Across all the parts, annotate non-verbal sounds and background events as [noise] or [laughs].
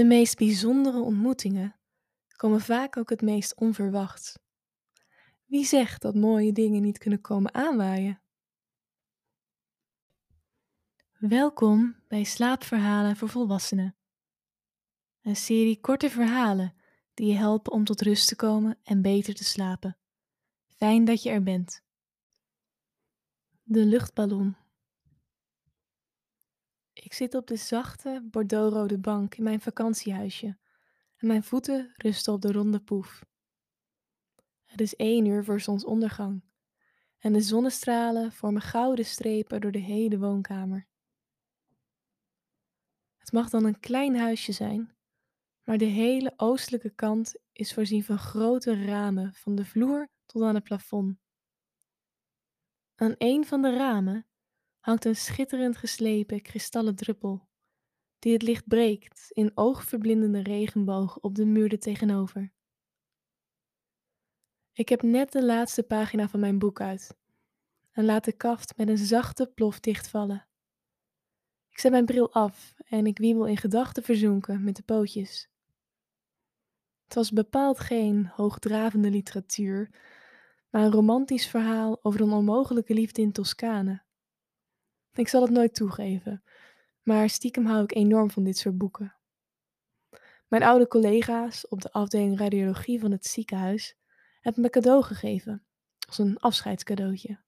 De meest bijzondere ontmoetingen komen vaak ook het meest onverwachts. Wie zegt dat mooie dingen niet kunnen komen aanwaaien? Welkom bij Slaapverhalen voor Volwassenen. Een serie korte verhalen die je helpen om tot rust te komen en beter te slapen. Fijn dat je er bent. De luchtballon. Ik zit op de zachte bordeauxrode bank in mijn vakantiehuisje en mijn voeten rusten op de ronde poef. Het is één uur voor zonsondergang en de zonnestralen vormen gouden strepen door de hele woonkamer. Het mag dan een klein huisje zijn, maar de hele oostelijke kant is voorzien van grote ramen van de vloer tot aan het plafond. Aan een van de ramen hangt een schitterend geslepen kristallen druppel, die het licht breekt in oogverblindende regenbogen op de muur er tegenover. Ik heb net de laatste pagina van mijn boek uit en laat de kaft met een zachte plof dichtvallen. Ik zet mijn bril af en ik wiebel in gedachten verzonken met de pootjes. Het was bepaald geen hoogdravende literatuur, maar een romantisch verhaal over een onmogelijke liefde in Toscane. Ik zal het nooit toegeven, maar stiekem hou ik enorm van dit soort boeken. Mijn oude collega's op de afdeling radiologie van het ziekenhuis hebben me cadeau gegeven, als een afscheidscadeautje.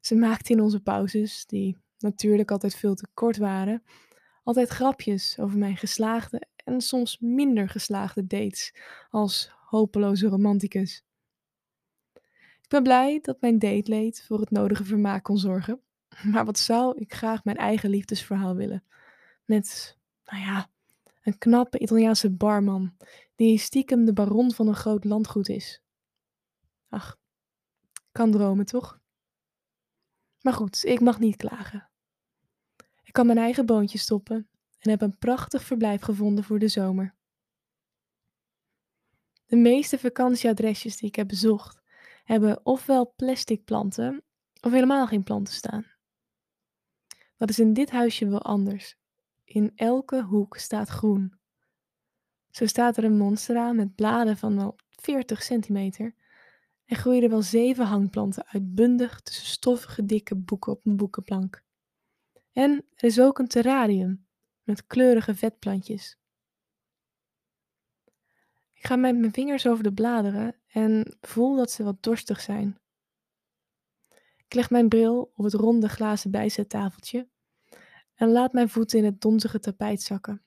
Ze maakten in onze pauzes, die natuurlijk altijd veel te kort waren, altijd grapjes over mijn geslaagde en soms minder geslaagde dates als hopeloze romanticus. Ik ben blij dat mijn dateleed voor het nodige vermaak kon zorgen. [laughs] Maar wat zou ik graag mijn eigen liefdesverhaal willen? Met, nou ja, een knappe Italiaanse barman die stiekem de baron van een groot landgoed is. Ach, kan dromen toch? Maar goed, ik mag niet klagen. Ik kan mijn eigen boontje stoppen en heb een prachtig verblijf gevonden voor de zomer. De meeste vakantieadresjes die ik heb bezocht hebben ofwel plastic planten of helemaal geen planten staan. Dat is in dit huisje wel anders. In elke hoek staat groen. Zo staat er een monstera met bladen van wel 40 centimeter en groeien er wel zeven hangplanten uitbundig tussen stoffige dikke boeken op een boekenplank. En er is ook een terrarium met kleurige vetplantjes. Ik ga met mijn vingers over de bladeren en voel dat ze wat dorstig zijn. Ik leg mijn bril op het ronde glazen bijzettafeltje en laat mijn voeten in het donzige tapijt zakken.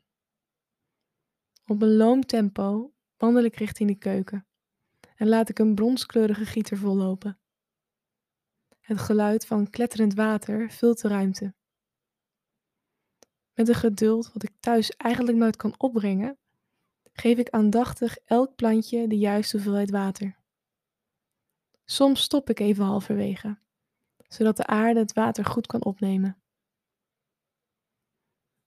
Op een loom tempo wandel ik richting de keuken en laat ik een bronskleurige gieter vollopen. Het geluid van kletterend water vult de ruimte. Met een geduld wat ik thuis eigenlijk nooit kan opbrengen, geef ik aandachtig elk plantje de juiste hoeveelheid water. Soms stop ik even halverwege, zodat de aarde het water goed kan opnemen.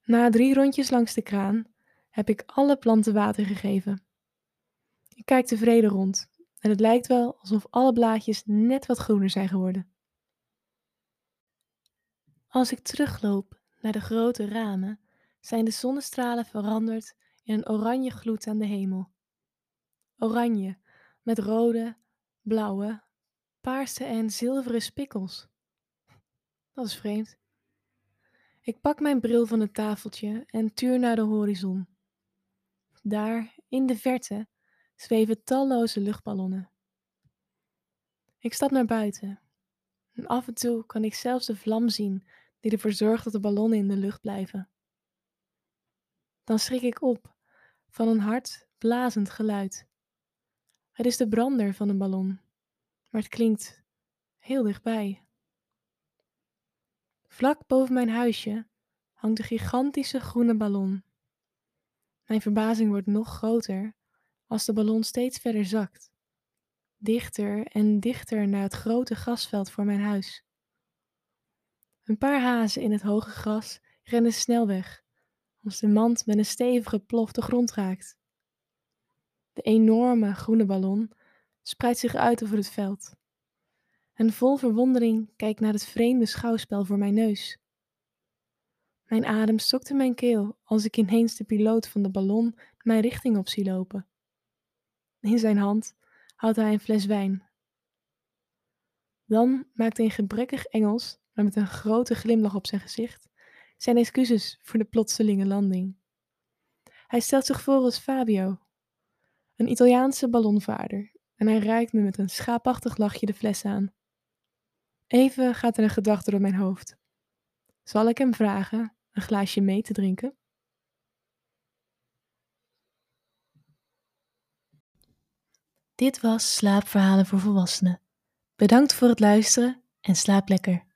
Na drie rondjes langs de kraan heb ik alle planten water gegeven. Ik kijk tevreden rond en het lijkt wel alsof alle blaadjes net wat groener zijn geworden. Als ik terugloop naar de grote ramen, zijn de zonnestralen veranderd in een oranje gloed aan de hemel. Oranje met rode, blauwe, paarse en zilveren spikkels. Dat is vreemd. Ik pak mijn bril van het tafeltje en tuur naar de horizon. Daar, in de verte, zweven talloze luchtballonnen. Ik stap naar buiten. En af en toe kan ik zelfs de vlam zien die ervoor zorgt dat de ballonnen in de lucht blijven. Dan schrik ik op van een hard, blazend geluid. Het is de brander van een ballon, maar het klinkt heel dichtbij. Vlak boven mijn huisje hangt een gigantische groene ballon. Mijn verbazing wordt nog groter als de ballon steeds verder zakt, dichter en dichter naar het grote grasveld voor mijn huis. Een paar hazen in het hoge gras rennen snel weg als de mand met een stevige plof de grond raakt. De enorme groene ballon spreidt zich uit over het veld. En vol verwondering kijk naar het vreemde schouwspel voor mijn neus. Mijn adem stokt in mijn keel als ik ineens de piloot van de ballon mijn richting op zie lopen. In zijn hand houdt hij een fles wijn. Dan maakt hij in gebrekkig Engels, maar met een grote glimlach op zijn gezicht, zijn excuses voor de plotselinge landing. Hij stelt zich voor als Fabio, een Italiaanse ballonvaarder, en hij reikt me met een schaapachtig lachje de fles aan. Even gaat er een gedachte door mijn hoofd. Zal ik hem vragen een glaasje mee te drinken? Dit was Slaapverhalen voor Volwassenen. Bedankt voor het luisteren en slaap lekker.